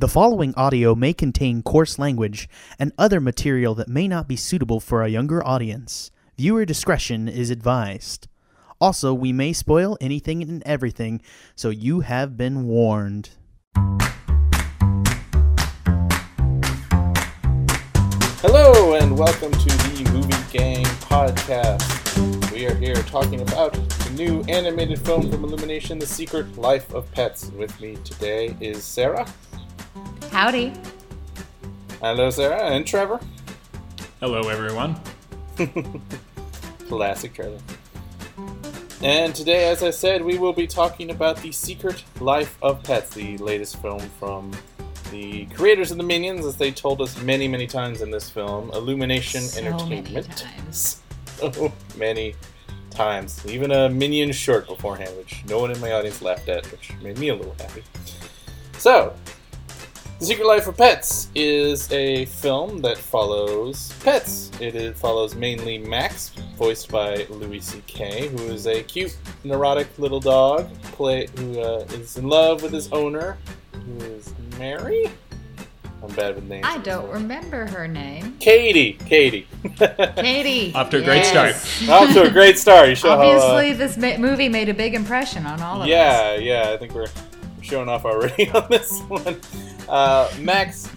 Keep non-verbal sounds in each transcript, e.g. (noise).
The following audio may contain coarse language and other material that may not be suitable for a younger audience. Viewer discretion is advised. Also, we may spoil anything and everything, so you have been warned. Hello and welcome to the Movie Gang podcast. We are here talking about the new animated film from Illumination, The Secret Life of Pets. With me today is Sarah. Howdy. Hello, Sarah, and Trevor. Hello, everyone. (laughs) Classic Trevor. And today, as I said, we will be talking about The Secret Life of Pets, the latest film from the creators of the Minions, as they told us many, many times in this film, Illumination So many Entertainment. times. (laughs) so many times. Even a Minion short beforehand, which no one in my audience laughed at, which made me a little happy. So, The Secret Life of Pets is a film that follows pets. It follows mainly Max, voiced by Louis C.K., who is a cute, neurotic little dog play, who uh, is in love with his owner, who is Mary? I'm bad with names. I don't remember her name. Katie! Katie. (laughs) Katie. Off to a great start. Off to a great start. You show how, uh, Obviously, this ma- movie made a big impression on all of us. yeah, yeah. I think we're showing off already (laughs) on this one. Uh, Max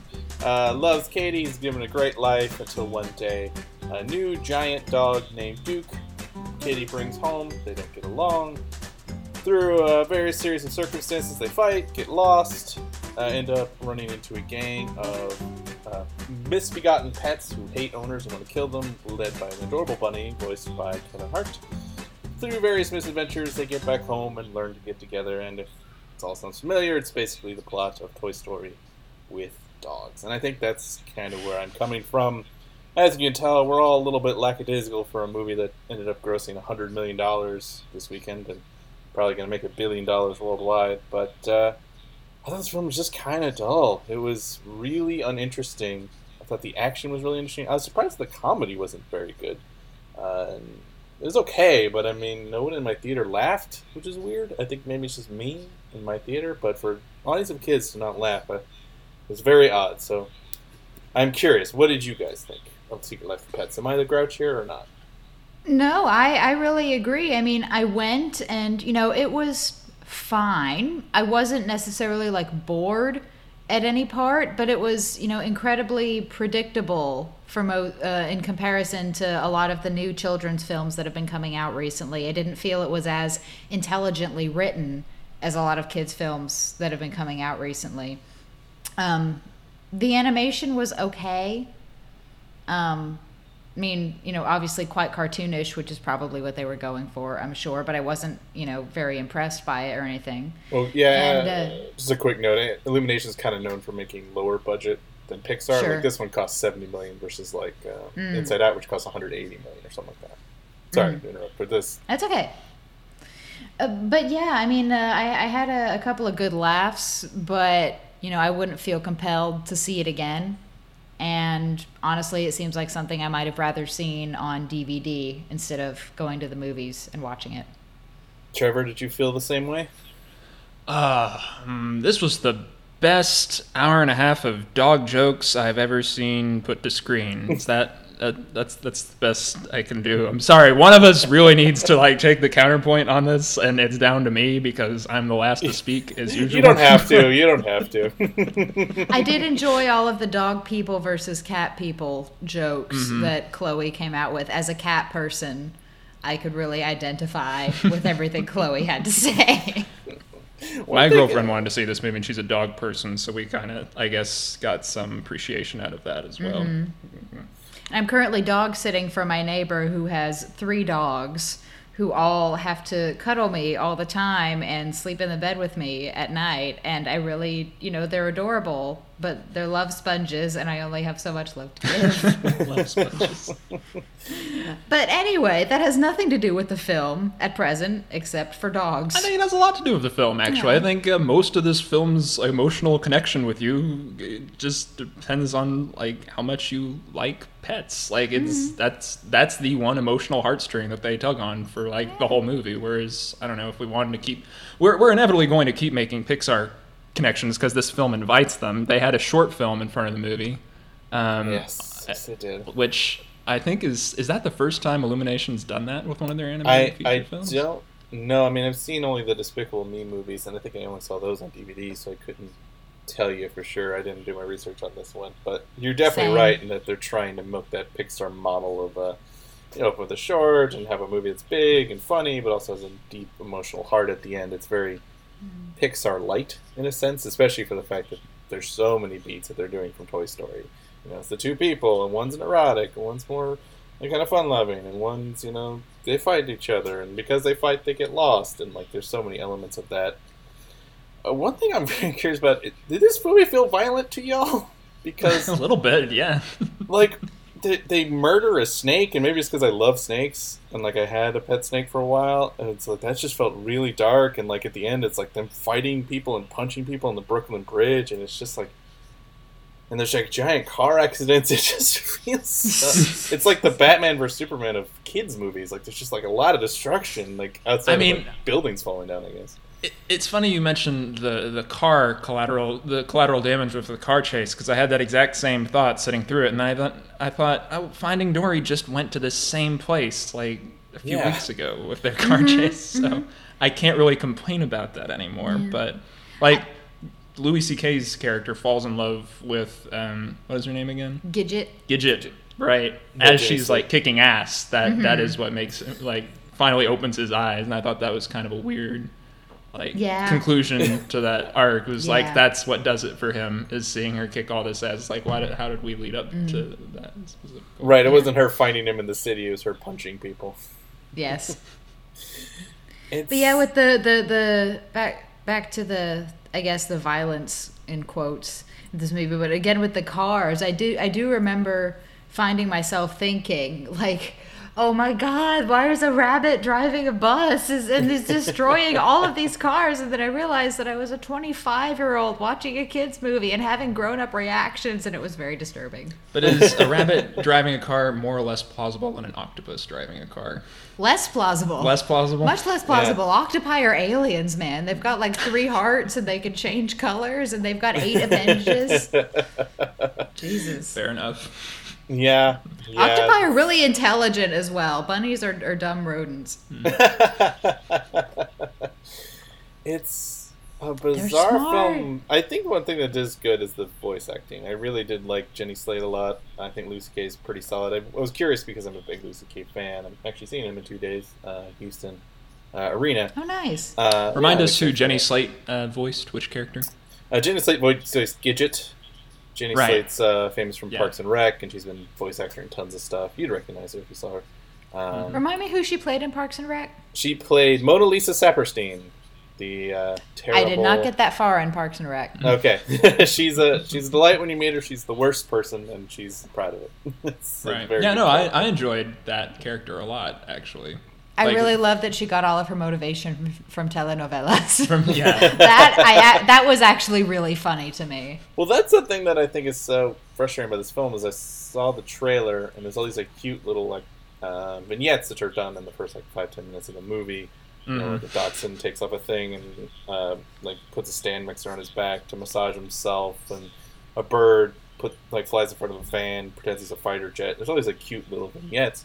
uh, loves Katie. He's given a great life until one day a new giant dog named Duke. Katie brings home. They don't get along. Through a various series of circumstances, they fight, get lost, uh, end up running into a gang of uh, misbegotten pets who hate owners and want to kill them, led by an adorable bunny voiced by Kevin Hart. Through various misadventures, they get back home and learn to get together. And if it all sounds familiar, it's basically the plot of Toy Story with dogs. And I think that's kind of where I'm coming from. As you can tell, we're all a little bit lackadaisical for a movie that ended up grossing $100 million this weekend and probably going to make a billion dollars worldwide. But uh, I thought this film was just kind of dull. It was really uninteresting. I thought the action was really interesting. I was surprised the comedy wasn't very good. Uh, it was okay, but I mean, no one in my theater laughed, which is weird. I think maybe it's just me in my theater, but for audience of kids to not laugh, uh, it was very odd. So I'm curious, what did you guys think of Secret Life of Pets? Am I the grouch here or not? No, I, I really agree. I mean, I went and, you know, it was fine. I wasn't necessarily like bored at any part, but it was, you know, incredibly predictable for mo- uh, in comparison to a lot of the new children's films that have been coming out recently. I didn't feel it was as intelligently written as a lot of kids' films that have been coming out recently. Um, the animation was okay. Um, I mean, you know, obviously quite cartoonish, which is probably what they were going for, I'm sure, but I wasn't, you know, very impressed by it or anything. Well, yeah. And, uh, just a quick note: eh, Illumination is kind of known for making lower budget than Pixar. Sure. Like this one cost seventy million versus like uh, Mm. Inside Out, which cost one hundred eighty million or something like that. Sorry to interrupt, but this That's okay. Uh, but yeah, I mean, uh, I, I had a, a couple of good laughs, but, you know, I wouldn't feel compelled to see it again. And honestly, it seems like something I might have rather seen on DVD instead of going to the movies and watching it. Trevor, did you feel the same way? Uh, mm, this was the best hour and a half of dog jokes I've ever seen put to screen. Is that uh, that's that's the best I can do. I'm sorry. One of us really needs to like take the counterpoint on this, and it's down to me because I'm the last to speak as (laughs) usual. (laughs) You don't have to. You don't have to. I did enjoy all of the dog people versus cat people jokes Mm-hmm. that Chloe came out with. As a cat person, I could really identify with everything (laughs) Chloe had to say. My girlfriend wanted to see this movie, and she's a dog person, so we kind of, I guess, got some appreciation out of that as well. I'm currently dog sitting for my neighbor who has three dogs who all have to cuddle me all the time and sleep in the bed with me at night. And I really, you know, they're adorable, but they're love sponges, and I only have so much love to give. (laughs) Love (laughs) sponges. but anyway, that has nothing to do with the film at present, except for dogs. I think it has a lot to do with the film, actually. Yeah. I think uh, most of this film's emotional connection with you it just depends on like how much you like pets. Like it's that's that's the one emotional heartstring that they tug on for like the whole movie. Whereas I don't know if we wanted to keep, we're we're inevitably going to keep making Pixar connections because this film invites them. They had a short film in front of the movie. Um, Yes, yes, it did. Which I think is is that the first time Illumination's done that with one of their I animated feature I films? don't know. I mean, I've seen only the Despicable Me movies, and I think I only saw those on DVD, so I couldn't tell you for sure. I didn't do my research on this one, but you're definitely Same. right in that they're trying to milk that Pixar model of uh, you know, open with a short and have a movie that's big and funny, but also has a deep emotional heart at the end. It's very Pixar light in a sense, especially for the fact that there's so many beats that they're doing from Toy Story. You know, it's the two people, and one's neurotic, and one's more like, kind of fun loving, and one's you know they fight each other, and because they fight, they get lost, and like there's so many elements of that. Uh, one thing I'm (laughs) very curious about: did this movie feel violent to y'all? (laughs) Because (laughs) a little bit, yeah. like they, they murder a snake, and maybe it's because I love snakes, and like I had a pet snake for a while, and it's like that just felt really dark, and like at the end, it's like them fighting people and punching people on the Brooklyn Bridge, and it's just like, and there's like giant car accidents. (laughs) It just feels, uh, (laughs) it's like the Batman versus Superman of kids movies. Like there's just like a lot of destruction, like outside I mean- of like, buildings falling down. I guess. It, it's funny you mentioned the the car collateral the collateral damage with the car chase because I had that exact same thought sitting through it, and I thought I thought oh, Finding Dory just went to the same place like a few Yeah. weeks ago with their (laughs) car mm-hmm. chase, so mm-hmm. I can't really complain about that anymore. But like Louis C.K.'s character falls in love with um, what is her name again? Gidget. Gidget, right? As she's like kicking ass, that that mm-hmm. is what makes like finally opens his eyes, and I thought that was kind of a weird like Yeah. conclusion to that (laughs) arc. Was Yeah. like that's what does it for him is seeing her kick all this ass. It's like why did how did we lead up to mm. that? specific? Right. It wasn't her finding him in the city. It was her punching people. Yes. (laughs) But yeah, with the the the back back to the I guess the violence in quotes in this movie, but again with the cars, I do I do remember finding myself thinking (laughs) like. Oh my God! Why is a rabbit driving a bus is, and is destroying all of these cars? And then I realized that I was a 25 year old watching a kids movie and having grown up reactions, and it was very disturbing. But is a rabbit (laughs) driving a car more or less plausible than an octopus driving a car? Less plausible. Less plausible. Much less plausible. Octopi are aliens, man. They've got like three hearts and they can change colors and they've got eight (laughs) appendages. Jesus. Fair enough. Yeah. yeah. Octopi are really intelligent as well. Bunnies are, are dumb rodents. (laughs) it's a bizarre film. I think one thing that is good is the voice acting. I really did like Jenny Slate a lot. I think Louis C.K. is pretty solid. I, I was curious because I'm a big Louis C.K. fan. I'm actually seeing him in two days, uh, Houston uh, Arena. Oh, nice. Uh, Remind yeah, us who Jenny for. Slate uh, voiced, which character? Uh, Jenny Slate voices Gidget. Jenny Right. Slate's uh, famous from Yeah. Parks and Rec, and she's been voice actor in tons of stuff. You'd recognize her if you saw her. Um, Remind me who she played in Parks and Rec? She played Mona Lisa Saperstein, the uh, terrible. I did not get that far in Parks and Rec. Okay, (laughs) she's a she's a delight when you meet her. She's the worst person, and she's proud of it. (laughs) Right. Yeah, no, I. I enjoyed that character a lot, actually. I Like- really love that she got all of her motivation from, from telenovelas. (laughs) From yeah, (laughs) that I that was actually really funny to me. Well, that's the thing that I think is so frustrating about this film is I saw the trailer and there's all these like cute little like uh, vignettes that are done in the first like five ten minutes of the movie. You know, Mhm. like dachshund takes off a thing and uh, like puts a stand mixer on his back to massage himself, and a bird put like flies in front of a fan, pretends he's a fighter jet. There's all these like cute little vignettes,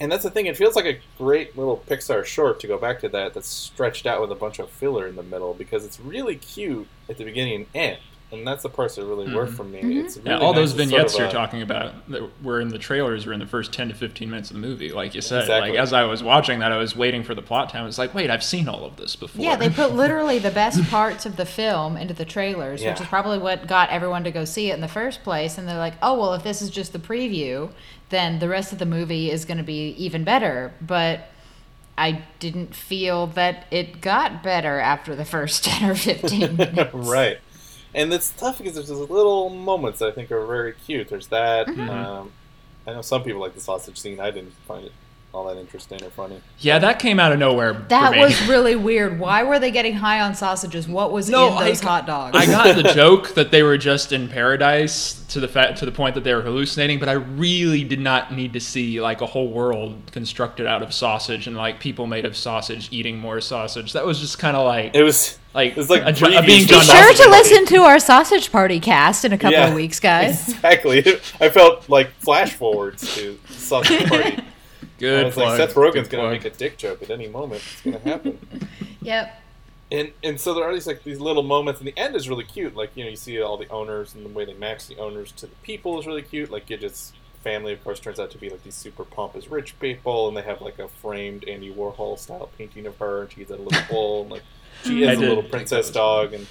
and that's the thing. It feels like a great little Pixar short to go back to that. That's stretched out with a bunch of filler in the middle because it's really cute at the beginning and end, and that's the parts that really work Mhm. for me. Mhm. It's yeah. All nice those to sort vignettes of, you're uh, talking about that were in the trailers were in the first ten to fifteen minutes of the movie. Like you said, Exactly. like as I was watching that, I was waiting for the plot time. It's like, wait, I've seen all of this before. Yeah, they put (laughs) literally the best parts of the film into the trailers, which is probably what got everyone to go see it in the first place. And they're like, oh, well, if this is just the preview, then the rest of the movie is going to be even better. But I didn't feel that it got better after the first (laughs) 10 or 15 (laughs) minutes. right. And it's tough because there's those little moments that I think are very cute. There's that. Mhm. Um, I know some people like the sausage scene. I didn't find it all that interesting or funny. Yeah, that came out of nowhere. That was really weird. Why were they getting high on sausages? What was No, in those I- hot dogs? I got the (laughs) joke that they were just in paradise to the fact to the point that they were hallucinating, but I really did not need to see like a whole world constructed out of sausage and like people made of sausage eating more sausage. That was just kind of like It was like it was like a, jo- a previews being to John Be sure to Party. listen to our sausage party cast in a couple Yeah. of weeks, guys. (laughs) Exactly. I felt like flash forwards to Sausage Party. (laughs) Good. I was like, Seth Rogen's gonna make a dick joke at any moment. It's gonna happen. (laughs) Yep. and and so there are these like these little moments, and the end is really cute. Like you know, you see all the owners and the way they match the owners to the people is really cute. Like Gidget's family, of course, turns out to be like these super pompous rich people, and they have like a framed Andy Warhol style painting of her, and she's at a little bowl, and like she (laughs) I is a did little princess dog, and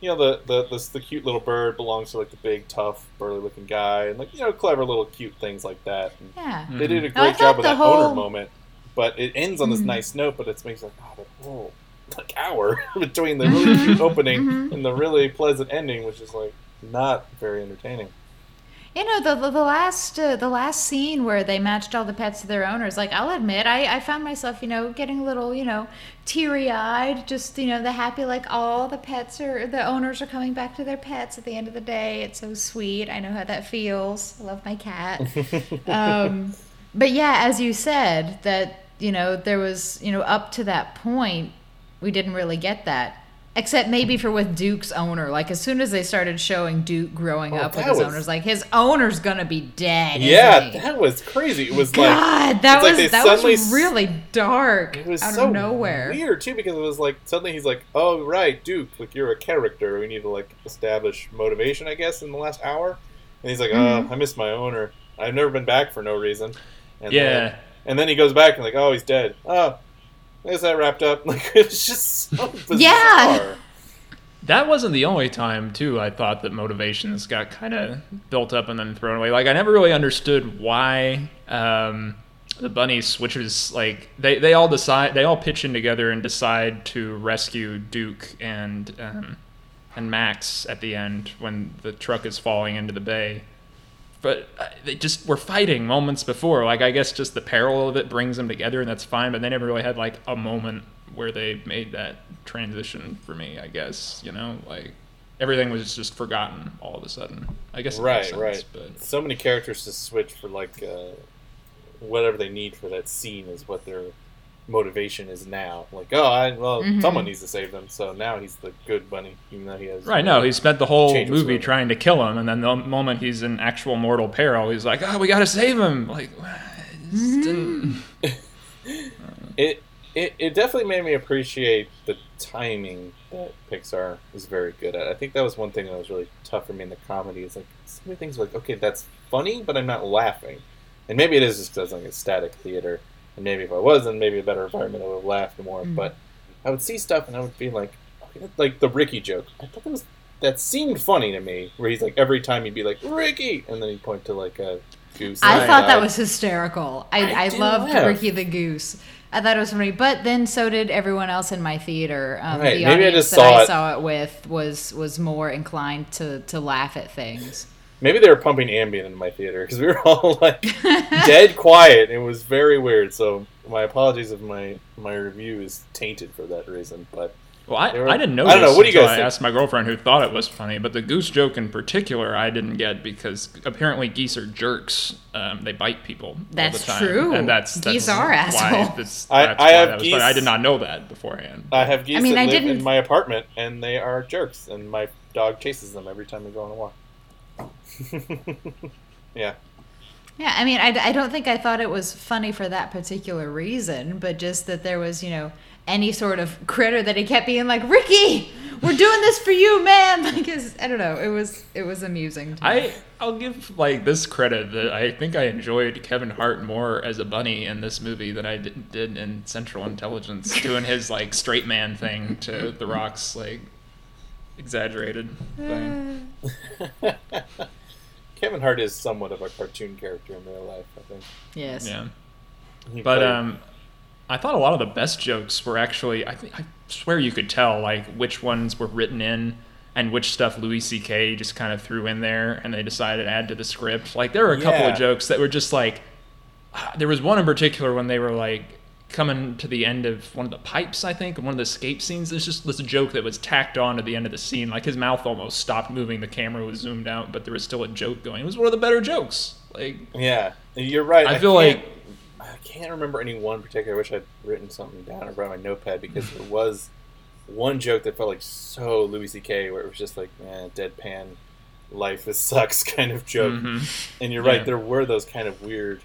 you know the the this, the cute little bird belongs to like the big tough burly looking guy, and like you know clever little cute things like that. And Yeah. they did a Mhm. No, I great job with that whole- owner moment, but it ends on this Mhm. nice note. But it makes like oh, the whole like hour (laughs) between the really cute opening Mhm. and the really pleasant ending, which is like not very entertaining. You know the the, the last uh, the last scene where they matched all the pets to their owners. Like I'll admit, I, I found myself you know getting a little you know teary eyed. Just you know the happy like all the pets are the owners are coming back to their pets at the end of the day. It's so sweet. I know how that feels. I love my cat. (laughs) um, but yeah, as you said, that you know there was you know up to that point we didn't really get that. Except maybe for with Duke's owner. Like as soon as they started showing Duke growing Oh, up with his was- owners, like his owner's gonna be dead. yeah, isn't he? that was crazy. It was like God, that it's like was that suddenly was really dark it was out so of nowhere. weird too because it was like suddenly he's like, oh right, Duke, like you're a character. We need to like establish motivation, I guess, in the last hour. And he's like, oh, mm-hmm. I miss my owner. I've never been back for no reason. And Yeah. Then, and then he goes back and like, oh, he's dead. Oh, is that wrapped up? (laughs) Like it was just so (laughs) bizarre. Yeah. That wasn't the only time, too. I thought that motivations got kind of built up and then thrown away. Like I never really understood why um, the bunny switches. Like they, they all decide, they all pitch in together and decide to rescue Duke and um, and Max at the end when the truck is falling into the bay. But uh, they just were fighting moments before. Like I guess just the peril of it brings them together, and that's fine. But they never really had like a moment where they made that transition for me. I guess you know, like everything was just forgotten all of a sudden. I guess Right, sense, right. But So many characters to switch for like uh, whatever they need for that scene is what their motivation is now. Like, oh, I, well, Mhm. someone needs to save them, so now he's the good bunny, even though he has right, no, he spent the whole movie trying to kill him, and then the moment he's in actual mortal peril, he's like, "Oh, we gotta save him!" Like, it just didn't- It, it it definitely made me appreciate the timing that Pixar is very good at. I think that was one thing that was really tough for me in the comedy. Is like so many things were like, okay, that's funny, but I'm not laughing. And maybe it is just because I'm like a static theater. And maybe if I was in maybe a better environment, I would have laughed more. Mm. But I would see stuff and I would be like, like the Ricky joke. I thought that was that seemed funny to me. Where he's like every time he'd be like Ricky, and then he'd point to like a goose. I thought that was hysterical. I, I I, loved laugh. Ricky the Goose. I thought it was funny, but then so did everyone else in my theater. Um, Right, the maybe I audience just that saw I it- saw it with was was more inclined to to laugh at things. Maybe they were pumping Ambien in my theater because we were (laughs) all like (laughs) dead quiet. It was very weird. So my apologies if my my review is tainted for that reason. But Well, I, were- I didn't know. I don't know, what do you guys I think? asked my girlfriend who thought it was funny, but the goose joke in particular, I didn't get because apparently geese are jerks. Um, they bite people. all That's the time. true. And that's, Geese are assholes. That's, I- that's I why have that was funny. I did not know that beforehand. I have geese mean, that I live in didn't- my apartment, and they are jerks. And my dog chases them every time we go on a walk. (laughs) yeah, Yeah, I mean, I, I don't think I thought it was funny for that particular reason, but just that there was, you know, any sort of critter that he kept being like, Ricky, we're doing this for you, man. (laughs) Like, his, I don't know, it was it was amusing. To me. I I'll give like this credit that I think I enjoyed Kevin Hart more as a bunny in this movie than I did, did in Central Intelligence, doing his like straight man thing to The Rock's like exaggerated thing. (laughs) Kevin Hart is somewhat of a cartoon character in real life. I think. yes. Yeah. He But played- um, I thought a lot of the best jokes were actually. I think I swear you could tell like which ones were written in and which stuff Louis C.K. just kind of threw in there, and they decided to add to the script. Like there were a couple of jokes that were just like there was one in particular when they were like coming to the end of one of the pipes, I think, and one of the escape scenes. There's just this joke that was tacked on to the end of the scene. Like his mouth almost stopped moving, the camera was zoomed out, but there was still a joke going. It was one of the better jokes. Like Yeah, you're right. I feel like- I can't remember any one particular. I wish I'd written something down or brought my notepad because there (laughs) was one joke that felt like so Louis C.K. where it was just like, man, deadpan, life is sucks (laughs) kind of joke. mhm. And you're Yeah. right, there were those kind of weird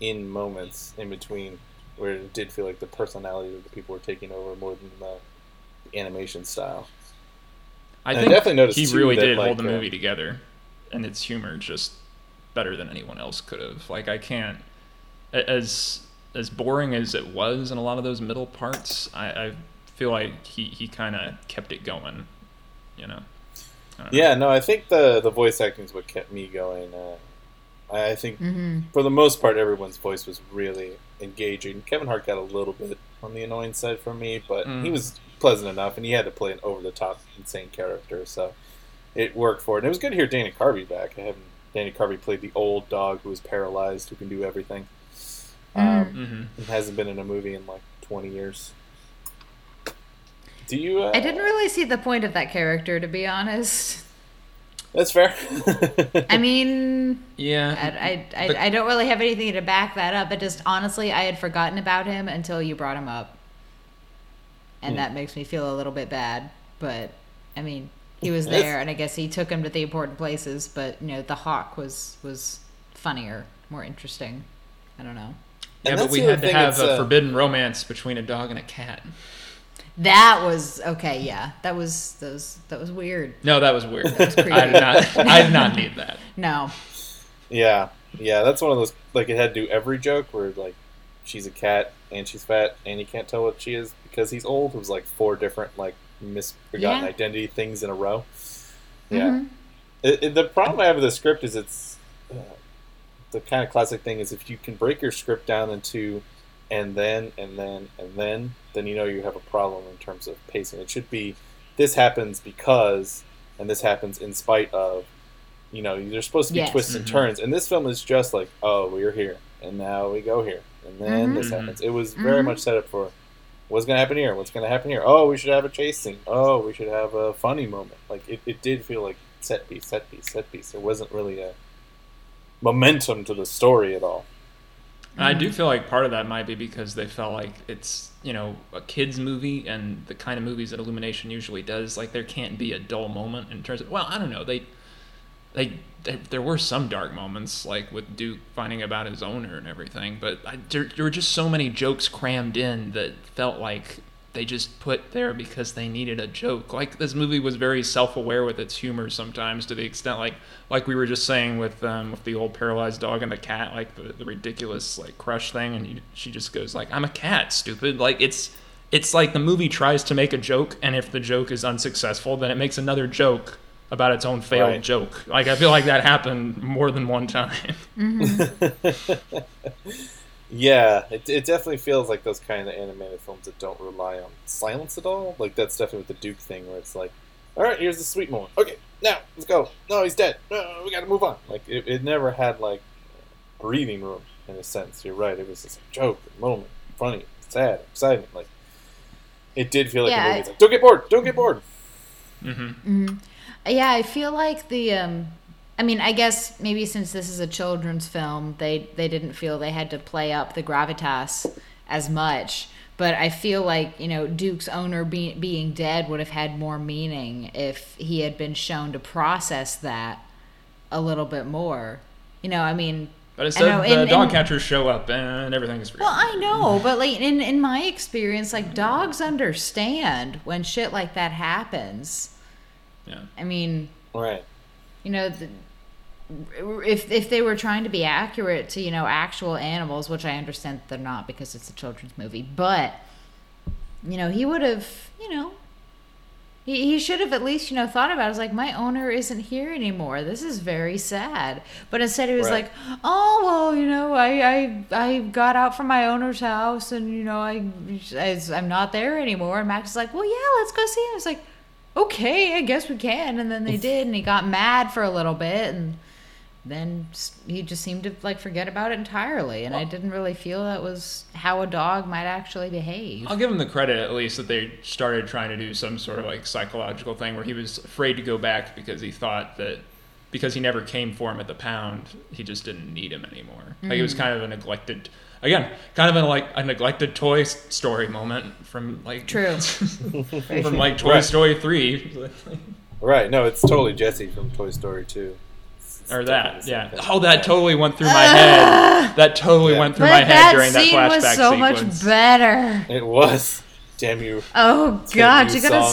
in moments in between where it did feel like the personality of the people were taking over more than the, animation style. I And I definitely noticed, he too, really that, did like, hold the uh, movie together, and its humor just better than anyone else could have. Like I can't, as as boring as it was in a lot of those middle parts, I, I feel like he he kind of kept it going. You know. Know. Yeah, no, I think the the voice acting is what kept me going. Uh, I I think Mm-hmm. for the most part, everyone's voice was really engaging. Kevin Hart got a little bit on the annoying side for me, but he Mm. was pleasant enough, and he had to play an over the top, insane character, so it worked for it. And it was good to hear Dana Carvey back. I haven't. Dana Carvey played the old dog who was paralyzed, who can do everything. Um, Mhm. and hasn't been in a movie in like twenty years. Do you? Uh, I didn't really see the point of that character, to be honest. That's fair. I (laughs) mean, Yeah. I, I, I, I don't really have anything to back that up. But just honestly, I had forgotten about him until you brought him up, and Hmm. that makes me feel a little bit bad. But I mean, he was there, and I guess he took him to the important places. But you know, the hawk was was funnier, more interesting. I don't know. yeah, but we had to have it's, a uh, forbidden romance between a dog and a cat. That was okay. Yeah, that was those. That was weird. No, that was weird. was. I did not. I did not need that. (laughs) No. Yeah, yeah, that's one of those like it had to do every joke where like she's a cat and she's fat and you can't tell what she is because he's old. It was like four different like misforgotten Yeah. identity things in a row. Yeah, Mhm. it, it- the problem I have with the script is it's uh, the kind of classic thing is if you can break your script down into and then and then and then then you know you have a problem in terms of pacing. It should be this happens because and this happens in spite of. You know, there's supposed to be Yes. twists and Mhm. turns, and this film is just like, oh, we're here, and now we go here, and then Mhm. this happens. It was very Mhm. much set up for what's going to happen here, what's going to happen here. Oh, we should have a chase scene. Oh, we should have a funny moment. Like it, it did feel like set piece, set piece, set piece. There wasn't really a momentum to the story at all. And I do mm-hmm. feel like part of that might be because they felt like it's you know a kids movie and the kind of movies that Illumination usually does. Like there can't be a dull moment in terms of well, I don't know. They they, they there were some dark moments like with Duke finding about his owner and everything, but I, there, there were just so many jokes crammed in that felt like they just put there because they needed a joke. Like this movie was very self-aware with its humor sometimes, to the extent like like we were just saying with um, with the old paralyzed dog and the cat, like the, the ridiculous like crush thing, and you, she just goes like, "I'm a cat, stupid." Like it's it's like the movie tries to make a joke, and if the joke is unsuccessful, then it makes another joke about its own failed Right. joke. Like I feel like that happened more than one time. (laughs) Yeah, it, it definitely feels like those kind of animated films that don't rely on silence at all. Like that's definitely with the Duke thing, where it's like, all right, here's the sweet moment. Okay, now let's go. No, he's dead. No, we got to move on. Like it, it never had like breathing room in a sense. You're right. It was just a joke, a moment, funny, sad, exciting. Like it did feel like Yeah, a movie. I- It's like, don't get bored. Don't get bored. hmm Yeah, I feel like the um I mean, I guess maybe since this is a children's film, they they didn't feel they had to play up the gravitas as much. But I feel like, you know, Duke's owner be, being dead would have had more meaning if he had been shown to process that a little bit more. You know, I mean, But instead, know, the in- dog in- catchers show up and everything is well, I know, but like in in my experience, like dogs understand when shit like that happens. yeah. I mean, Right. You know the, if if they were trying to be accurate to you know actual animals which i understand that they're not because it's a children's movie but you know he would have you know he, he should have at least you know thought about it. It's like my owner isn't here anymore this is very sad but instead he was Right. like oh well you know I, I i got out from my owner's house and you know i I- i'm not there anymore and max is like well yeah let's go see him it's like okay i guess we can and then they did and he got mad for a little bit and then he just seemed to like forget about it entirely. And I didn't really feel that was how a dog might actually behave. I'll give him the credit at least that they started trying to do some sort of like psychological thing where he was afraid to go back because he thought that because he never came for him at the pound, he just didn't need him anymore. Like it was mm. kind of a neglected, again, kind of a like a neglected Toy Story moment from like True. (laughs) from (laughs) like Toy Right. Story three Right. No, it's totally Jesse from Toy Story 2. It's or that. Yeah. same thing. Oh, that totally went through my head. (laughs) That totally Yeah. went through But my head that during that scene flashback was so sequence. much better. It was. Damn you. Oh god, new you got a song.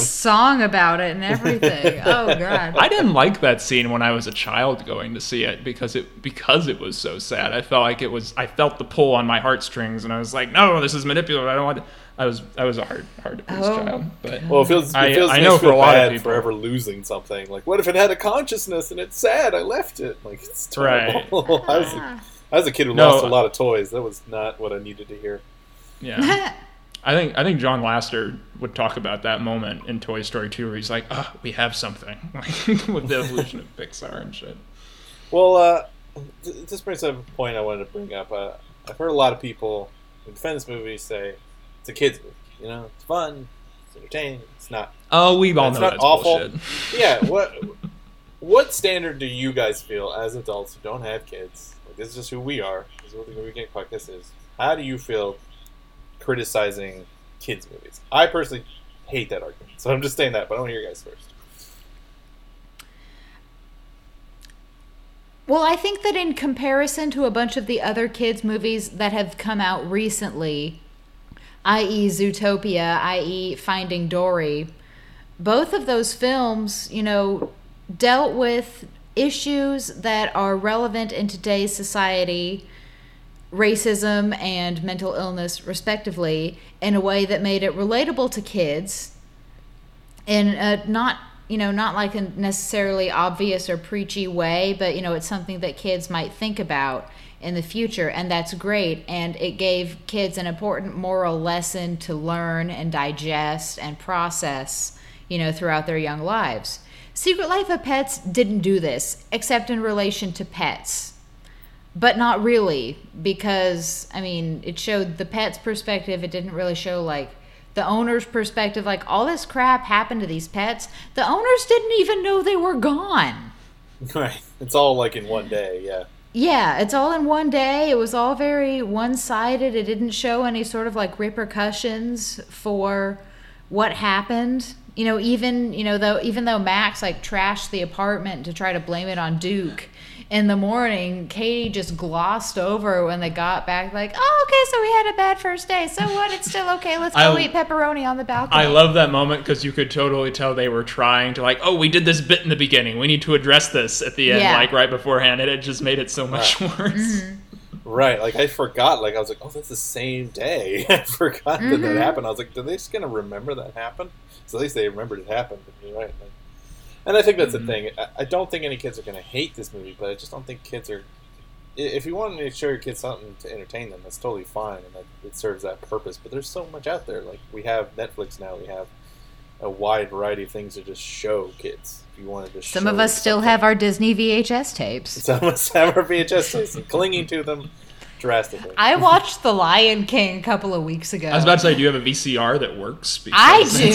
song about it and everything. (laughs) oh god. I didn't like that scene when I was a child going to see it because it because it was so sad. I felt like it was I felt the pull on my heartstrings and I was like, no, this is manipulative. I don't want. I was I was a hard hard to please Oh, child, but Well, it feels, it feels I makes know for a lot of bad people. forever losing something. Like, what if it had a consciousness and it's sad? I left it. Like, it's terrible. (laughs) I, was a, (laughs) I was a kid who No. lost a lot of toys. That was not what I needed to hear. yeah. I think I think John Lasseter would talk about that moment in Toy Story 2 where he's like, "Ah, we have something." (laughs) with the evolution of Pixar and shit. Well, uh, this brings up a point I wanted to bring up. Uh, I've heard a lot of people who defend this movie say it's a kids movie. You know, it's fun, it's entertaining. It's not. Oh, we all know not that's awful. bullshit. (laughs) Yeah. What What standard do you guys feel as adults who don't have kids? Like, this is just who we are. This is what the Weekend Podcast is. How do you feel criticizing kids movies? I personally hate that argument, so I'm just saying that. But I want to hear you guys first. Well, I think that in comparison to a bunch of the other kids' movies that have come out recently, i.e., Zootopia, i.e., Finding Dory, both of those films, you know, dealt with issues that are relevant in today's society, racism and mental illness, respectively, in a way that made it relatable to kids in a not you know not like a necessarily obvious or preachy way but you know it's something that kids might think about in the future and that's great and it gave kids an important moral lesson to learn and digest and process you know throughout their young lives. Secret life of pets didn't do this except in relation to pets but not really because i mean it showed the pet's perspective it didn't really show like the owner's perspective like all this crap happened to these pets the owners didn't even know they were gone (laughs) Right. It's all like in one day. Yeah. yeah it's all in one day it was all very one-sided it didn't show any sort of like repercussions for what happened you know even you know though even though max like trashed the apartment to try to blame it on duke in the morning katie just glossed over when they got back like oh okay so we had a bad first day so what it's still okay let's go I- eat pepperoni on the balcony I love that moment because you could totally tell they were trying to like, oh, we did this bit in the beginning. We need to address this at the end, Yeah. like right beforehand, and it just made it so much worse. Mm-hmm. Right. Like I forgot. Like I was like, oh, that's the same day. (laughs) I forgot that Mhm. that happened. I was like, are they just gonna remember that happened? So at least they remembered it happened. But you're right. Like, and I think that's Mhm. the thing. I, I don't think any kids are gonna hate this movie, but I just don't think kids are. If you want to show your kids something to entertain them, that's totally fine, and that it serves that purpose. But there's so much out there. Like we have Netflix now. We have a wide variety of things to just show kids. If you wanted to, some show of us still something. have our disney vhs tapes (laughs) Some of us have our VHS tapes clinging to them drastically. i watched the lion king a couple of weeks ago I was about to say, do you have a VCR that works? I do.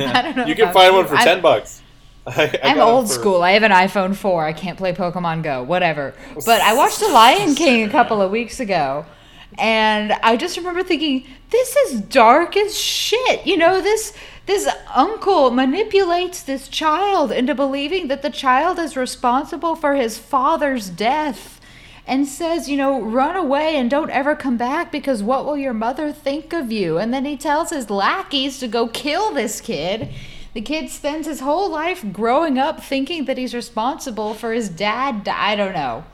Yeah. (laughs) I don't know. (laughs) You can about find one for I'm- ten bucks. (laughs) I, I'm old school. I have an iPhone 4. I can't play Pokemon Go, whatever. (laughs) But I watched The Lion King a couple of weeks ago. And I just remember thinking, this is dark as shit. You know, this this uncle manipulates this child into believing that the child is responsible for his father's death and says, you know, run away and don't ever come back because what will your mother think of you? And then he tells his lackeys to go kill this kid. The kid spends his whole life growing up thinking that he's responsible for his dad. I don't know.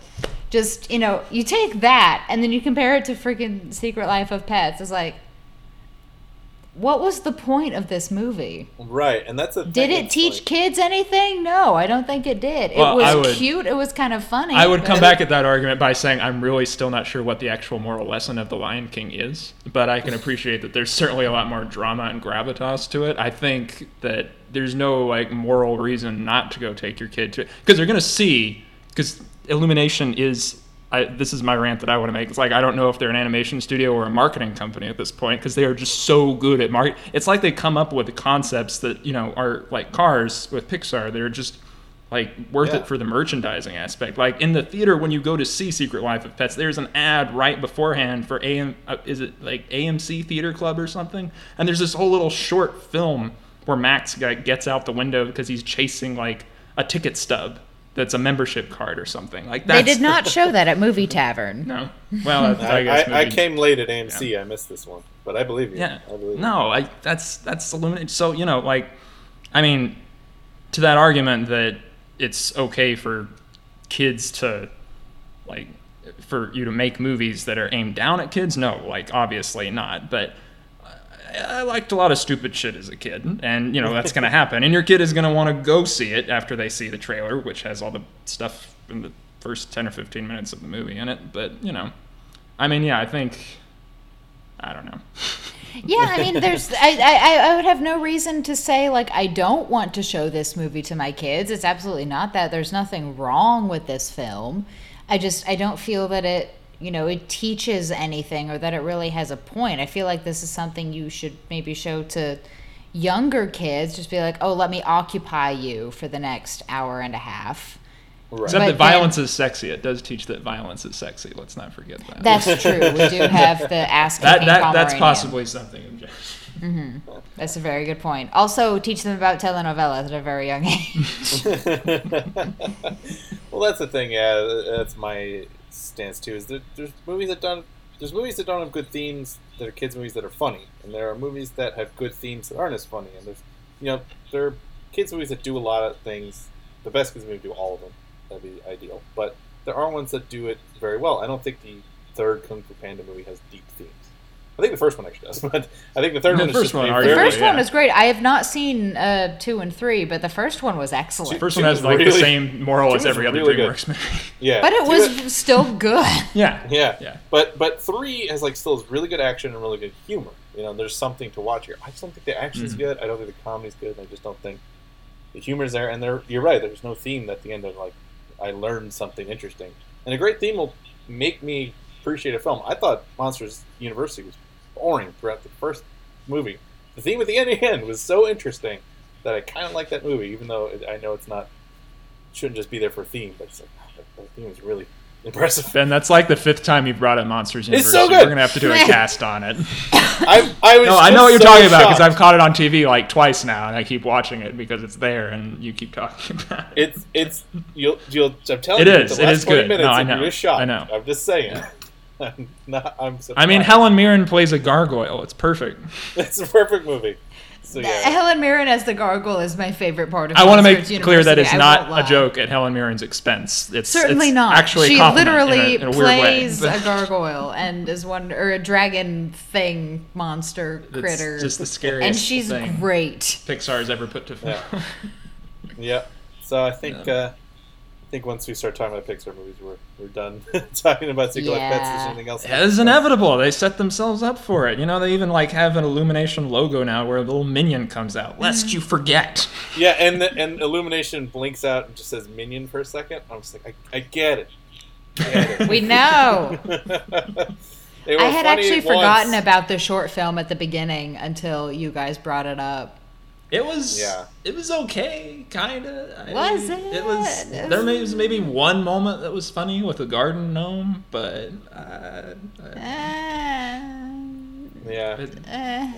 Just, you know, you take that and then you compare it to freaking Secret Life of Pets. It's like, what was the point of this movie? Right, and that's a. Did it it's teach like- kids anything? No, I don't think it did. Well, it was would- cute. It was kind of funny. I would come back at that argument by saying I'm really still not sure what the actual moral lesson of The Lion King is, but I can appreciate that there's certainly a lot more drama and gravitas to it. I think that there's no like moral reason not to go take your kid to because they're gonna see because Illumination is. I, this is my rant that I want to make. It's like I don't know if they're an animation studio or a marketing company at this point because they are just so good at market. It's like they come up with the concepts that you know are like cars with Pixar. They're just like worth Yeah. it for the merchandising aspect. Like in the theater when you go to see Secret Life of Pets, there's an ad right beforehand for AM. Uh, is it like AMC Theater Club or something? And there's this whole little short film where Max gets out the window because he's chasing like a ticket stub that's a membership card or something. Like They that's, did not (laughs) show that at Movie Tavern. No. Well, I, I I, guess I, I came late at AMC. I missed this one, but I believe you. Yeah. I believe you. No, I that's that's illuminated. So you know, like, I mean, to that argument that it's okay for kids to, like, for you to make movies that are aimed down at kids. No, like obviously not. But I, liked a lot of stupid shit as a kid, and you know that's gonna happen. And your kid is gonna want to go see it after they see the trailer, which has all the stuff in the first ten or fifteen minutes of the movie in it. But you know, I mean, yeah, I think. I don't know. (laughs) Yeah, I mean, there's I, I I would have no reason to say like I don't want to show this movie to my kids. It's absolutely not that. There's nothing wrong with this film. I just I don't feel that it you know it teaches anything or that it really has a point. I feel like this is something you should maybe show to younger kids. Just be like, oh, let me occupy you for the next hour and a half. Right. Except But that then- violence is sexy. It does teach that violence is sexy. Let's not forget that. That's true. We do (laughs) have the ass that, that that's possibly something. objective. Mm-hmm. That's a very good point. Also, teach them about telenovelas at a very young age. (laughs) well, that's the thing. Yeah, that's my stance too. Is that there's movies that don't there's movies that don't have good themes that are kids movies that are funny, and there are movies that have good themes that aren't as funny. And there's you know there are kids movies that do a lot of things. The best kids movie do all of them. That'd be ideal. But there are ones that do it very well. I don't think the third Kung Fu Panda movie has deep themes. I think the first one actually does, (laughs) but I think the third The one is first just one made The first yeah. one was great. I have not seen uh, two and three, but the first one was excellent. The First Two one has was like the same moral as was every other really good. DreamWorks movie. (laughs) yeah, but it two- was still good. (laughs) yeah. Yeah, Yeah. But but three has like still has really good action and really good humor. You know, there's something to watch here. I just don't think the action's Mhm. good. I don't think the comedy's good. I just don't think the humor's there. And there, you're right. There's no theme at the end of like I learned something interesting. And a great theme will make me appreciate a film. I thought Monsters University was boring throughout the first movie. The theme at the end, (laughs) end was so interesting that I kind of like that movie, even though it, I know it's not shouldn't just be there for theme. But it's like "Wow, that, that theme is really (laughs) impressive. Ben, that's like the fifth time you brought up Monsters University. It's so good. We're gonna have to do a (laughs) cast on it. I, I was No, I know what you're so talking about because. I've caught it on TV like twice now, and I keep watching it because it's there, and you keep talking about it. It's it's you'll you'll. I'm telling It you, is, The it last is 20 good. Minutes, No, I know, You're shocked. I know. I'm just saying. I'm not. I'm. Surprised. I mean, Helen Mirren plays a gargoyle. It's perfect. (laughs) It's a perfect movie. So yeah. Helen Mirren as the gargoyle is my favorite part of it I want to Monsters make clear that it's not won't a joke at Helen Mirren's expense. It's Certainly it's not. Actually, she compliment literally in a, in a plays a (laughs) gargoyle and is one or a dragon thing monster it's critter, just the scariest and she's thing great. Pixar's ever put to film. Yeah. (laughs) yeah. So I think uh, I think once we start talking about Pixar movies, we're we're done (laughs) talking about Secret Life Pets. Is there anything else? Yeah, it's inevitable. They set themselves up for it. You know, they even like have an Illumination logo now where a little minion comes out, lest mm. you forget. Yeah, and the, and Illumination blinks out and just says Minion for a second. I'm just like, I, I get it. I get it. We know. (laughs) I had funny actually once. forgotten about the short film at the beginning until you guys brought it up. It was, Yeah. it was okay, kind of. Was It It was. There may- was maybe one moment that was funny with the garden gnome, but uh, uh, Yeah. it, uh, yeah.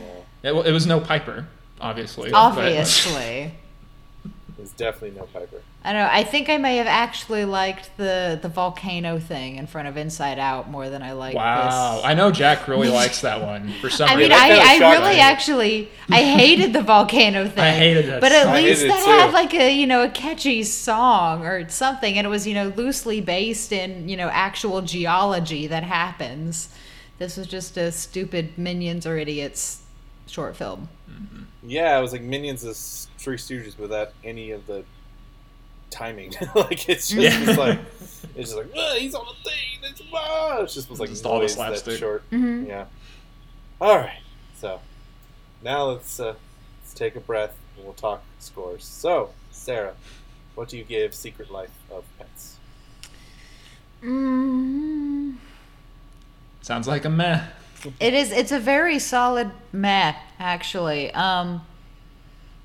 it, it was no Piper, obviously. but- obviously. (laughs) There's definitely no Piper. I don't know. I think I may have actually liked the the volcano thing in front of Inside Out more than I like. Wow, this. I know Jack really likes that one for some reason. (laughs) I mean, reason. that kinda I, I really me. actually I hated the volcano (laughs) thing. I hated that but at song. I least that too. had like a you know a catchy song or something, and it was you know loosely based in you know actual geology that happens. This was just a stupid minions or idiots short film. Mm-hmm. Yeah, it was like Minions of Three Stooges without any of the timing. (laughs) like it's just Yeah. it's like (laughs) it's just like "Ah, he's on the thing. It's, ah," it just was like Just all the noise that slapstick. short. Mhm. Yeah. All right. So now let's uh, let's take a breath and we'll talk scores. So Sarah, what do you give Secret Life of Pets? Mm, Sounds like a meh. it is. It's a very solid meh, actually. Um,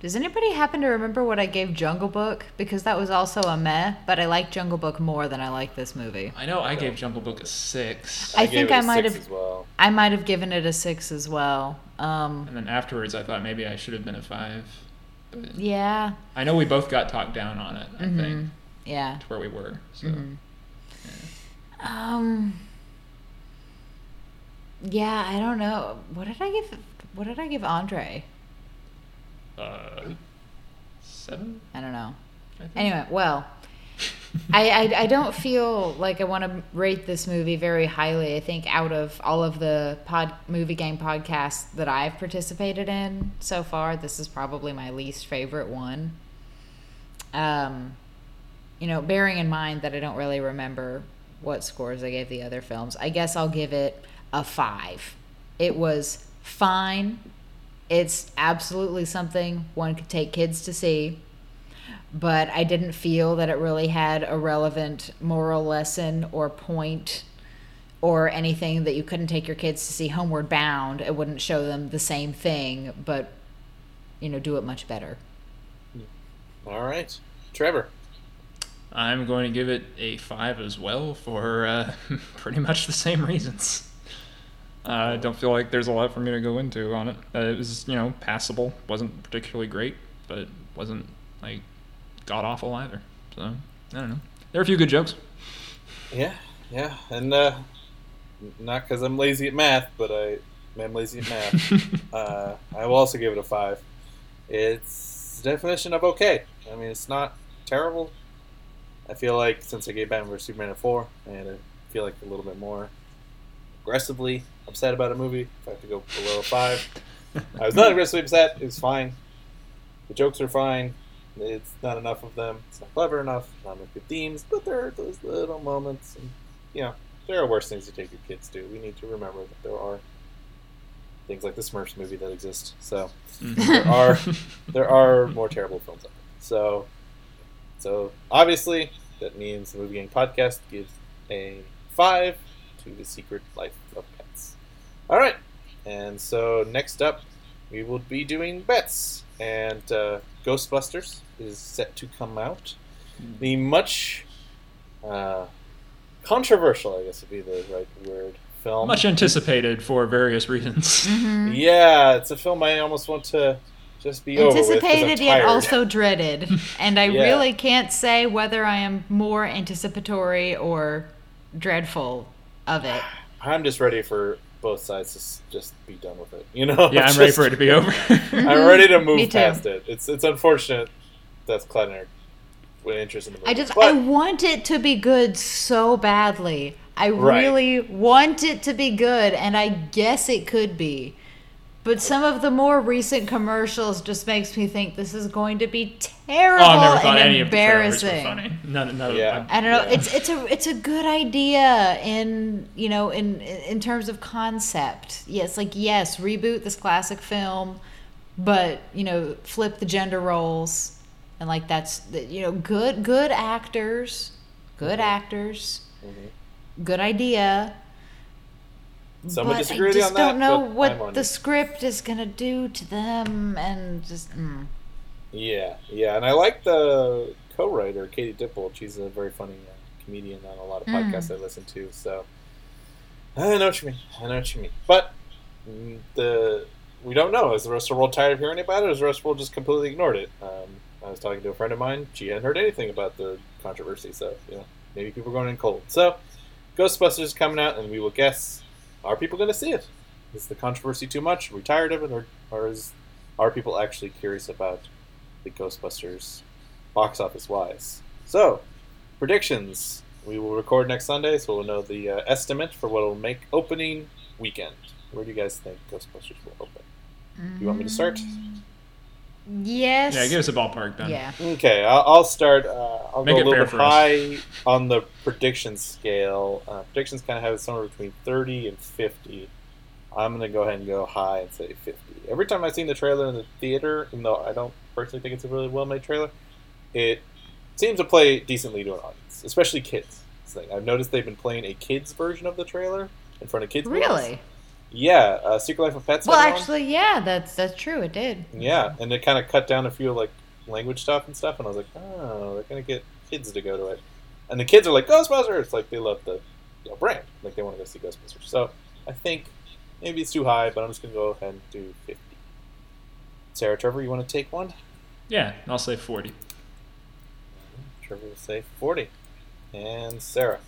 does anybody happen to remember what I gave Jungle Book? Because that was also a meh, but I like Jungle Book more than I like this movie. I know I gave Jungle Book a six, I gave think it a I might have- well. I might have given it a six as well. Um, and then afterwards I thought maybe I should have been a five. But yeah, I know we both got talked down on it. I Mm-hmm. think yeah. to where we were. So Um. Yeah, I don't know. What did I give? What did I give Andre? Uh, seven. I don't know. I. Anyway, well, I, I I don't feel like I want to rate this movie very highly. I think out of all of the pod movie gang podcasts that I've participated in so far, this is probably my least favorite one. Um, you know, bearing in mind that I don't really remember what scores I gave the other films, I guess I'll give it a five. It was fine. It's absolutely something one could take kids to see but I didn't feel that it really had a relevant moral lesson or point or anything that you couldn't take your kids to see Homeward Bound. It wouldn't show them the same thing, but you know, do it much better. All right, Trevor. I'm going to give it a five as well for uh, (laughs) pretty much the same reasons. Uh, I don't feel like there's a lot for me to go into on it. Uh, it was, you know, passable. wasn't particularly great, but it wasn't like god awful either. So I don't know. There are a few good jokes. Yeah, yeah, and uh, not because I'm lazy at math, but I am lazy at math. (laughs) uh, I will also give it a five. It's the definition of okay. I mean, it's not terrible. I feel like since I gave Batman vs Superman a four, and I feel like a little bit more aggressively upset about a movie. If I have to go below a five, I was not aggressively upset. It was fine. The jokes are fine. It's not enough of them. It's not clever enough. Not enough good themes. But there are those little moments, and you know, there are worse things to take your kids to. We need to remember that there are things like the Smurfs movie that exist. So there are (laughs) there are more terrible films out there. So so obviously that means the movie gang podcast gives a five to the Secret Life of Pets. All right, and so next up we will be doing bets, and uh, Ghostbusters is set to come out. The much uh, controversial, I guess would be the right word, film. Much anticipated for various reasons. Yeah, it's a film I almost want to just be over with 'cause Anticipated yet also dreaded. (laughs) And I Yeah. really can't say whether I am more anticipatory or dreadful of it. I'm just ready for both sides to just be done with it. You (laughs) know? yeah, I'm Just- ready for it to be over. (laughs) I'm ready to move past it. It's it's unfortunate that's Kleiner with interest in the movie. I just but I want it to be good so badly. I Right. really want it to be good and I guess it could be. But some of the more recent commercials just makes me think this is going to be oh, terrible I've never and any of the embarrassing. funny. None, none of Yeah. them. I don't know. Yeah. It's it's a it's a good idea in you know in in terms of concept. Yes, like yes, reboot this classic film, but you know flip the gender roles and like that's you know good good actors, good actors, Mhm. good idea. Some but disagree I just on that, don't know what the script is gonna do to them, and just mm. Yeah, yeah, and I like the co-writer Katie Dippold. She's a very funny uh, comedian on a lot of Mm. podcasts I listen to. So I know what you mean. I know what you mean. But mm, the we don't know. Is the rest of the world tired of hearing about it? Or is the rest of the world just completely ignored it? Um, I was talking to a friend of mine. She hadn't heard anything about the controversy. So you know, maybe people are going in cold. So Ghostbusters is coming out, and we will guess: Are people going to see it? Is the controversy too much? Are we tired of it, or, or is are people actually curious about the Ghostbusters box office wise. So, predictions. We will record next Sunday, so we'll know the uh, estimate for what will make opening weekend. Where do you guys think Ghostbusters will open? Do You want me to start? Yes, Yeah, give us a ballpark then. yeah. Okay, I'll, I'll start. Uh, I'll Make go a little bit for us. high on the prediction scale. Uh, predictions kind of have it somewhere between 30 and 50. I'm going to go ahead and go high and say 50. Every time I've seen the trailer in the theater, even though I don't personally think it's a really well made trailer, it seems to play decently to an audience, especially kids. thing. I've noticed they've been playing a kids version of the trailer in front of kids. movies. Really? Yeah, uh, Secret Life of Pets. Well, had one. actually, yeah, that's that's true. It did. Yeah, and it kind of cut down a few like language stuff and stuff, and I was like, oh, they're gonna get kids to go to it, and the kids are like Ghostbusters, it's like they love the you know, brand, like they want to go see Ghostbusters. So I think maybe it's too high, but I'm just gonna go ahead and do fifty. Sarah, Trevor, you want to take one? Yeah, I'll say 40. Trevor will say forty, and Sarah.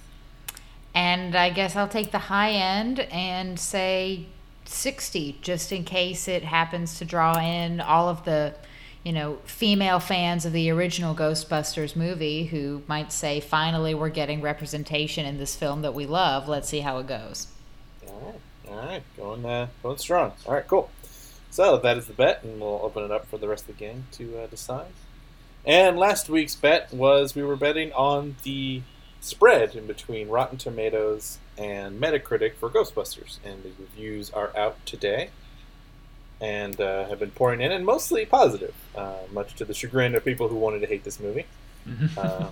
And I guess I'll take the high end and say 60, just in case it happens to draw in all of the, you know, female fans of the original Ghostbusters movie who might say, finally, we're getting representation in this film that we love. Let's see how it goes. All right, all right, going uh, going strong. All right, cool. So that is the bet, and we'll open it up for the rest of the game to uh, decide. And last week's bet was we were betting on the spread in between Rotten Tomatoes and Metacritic for Ghostbusters, and the reviews are out today and uh, have been pouring in, and mostly positive, uh, much to the chagrin of people who wanted to hate this movie. Uh,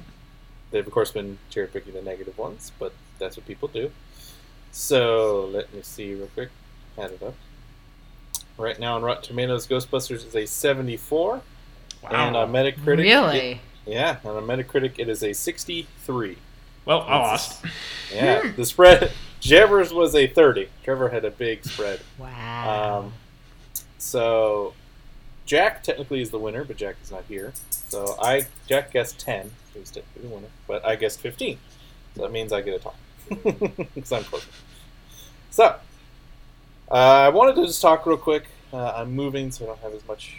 they've of course been cherry picking the negative ones, but that's what people do. So let me see real quick. Add it up. Right now on Rotten Tomatoes, Ghostbusters is a 74, and on Metacritic, really? it- yeah, and on Metacritic it is a 63. Well, I lost. Yeah, the spread. (laughs) Trevor's was a 30. Trevor had a big spread. wow. Um, so Jack technically is the winner, but Jack is not here. So I Jack guessed 10. He was technically the winner, but I guessed 15. So that means I get a tie because (laughs) I'm closer. So uh, I wanted to just talk real quick. Uh, I'm moving, so I don't have as much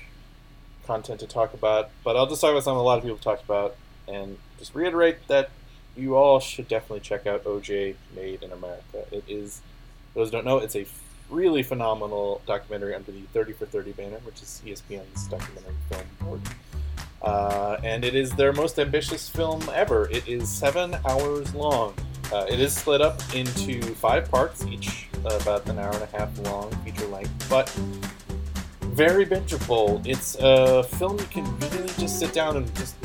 content to talk about, but I'll just talk about something a lot of people talked about, and just reiterate that you all should definitely check out OJ Made in America. It is, those who don't know, it's a really phenomenal documentary under the 30 for 30 banner, which is ESPN's documentary film board. Uh, and it is their most ambitious film ever. It is seven hours long. Uh, it is split up into five parts, each about an hour and a half long, feature length, but very bingeable. It's a film you can really just sit down and just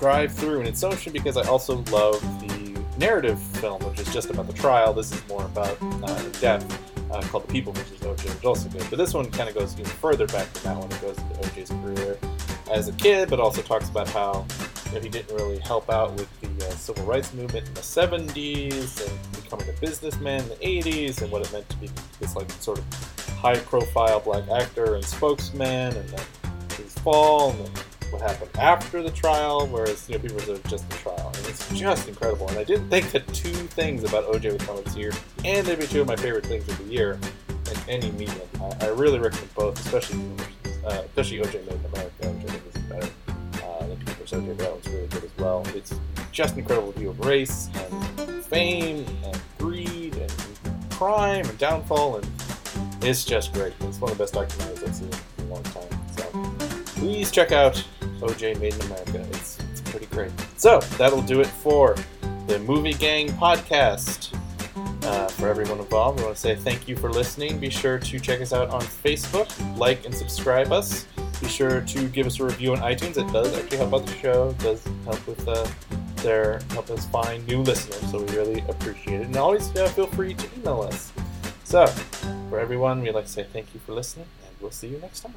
drive through, and it's interesting because I also love the narrative film, which is just about the trial. This is more about uh, death, uh, called The People, is OJ, which is also good. But this one kind of goes even further back than that one. It goes into OJ's career as a kid, but also talks about how you know, he didn't really help out with the uh, civil rights movement in the 70s and becoming a businessman in the 80s and what it meant to be this like sort of high-profile black actor and spokesman, and then his fall, and then what happened after the trial, whereas you know people were just the trial, and it's just incredible. And I didn't think that two things about OJ would come this year, and they'd be two of my favorite things of the year in any medium. I, I really recommend both, especially uh, especially OJ Made in America, which I think is better uh, than People. OJ. That one's really good as well. It's just incredible view of race and fame and greed and crime and downfall, and it's just great. It's one of the best documentaries I've seen in a long time. So please check out OJ Made in America. It's, it's pretty great. So that'll do it for the Movie Gang podcast. Uh, for everyone involved, we want to say thank you for listening. Be sure to check us out on Facebook, like and subscribe us. Be sure to give us a review on iTunes. It does actually help out the show. It does help with uh, their help us find new listeners. So we really appreciate it. And always uh, feel free to email us. So for everyone, we'd like to say thank you for listening, and we'll see you next time.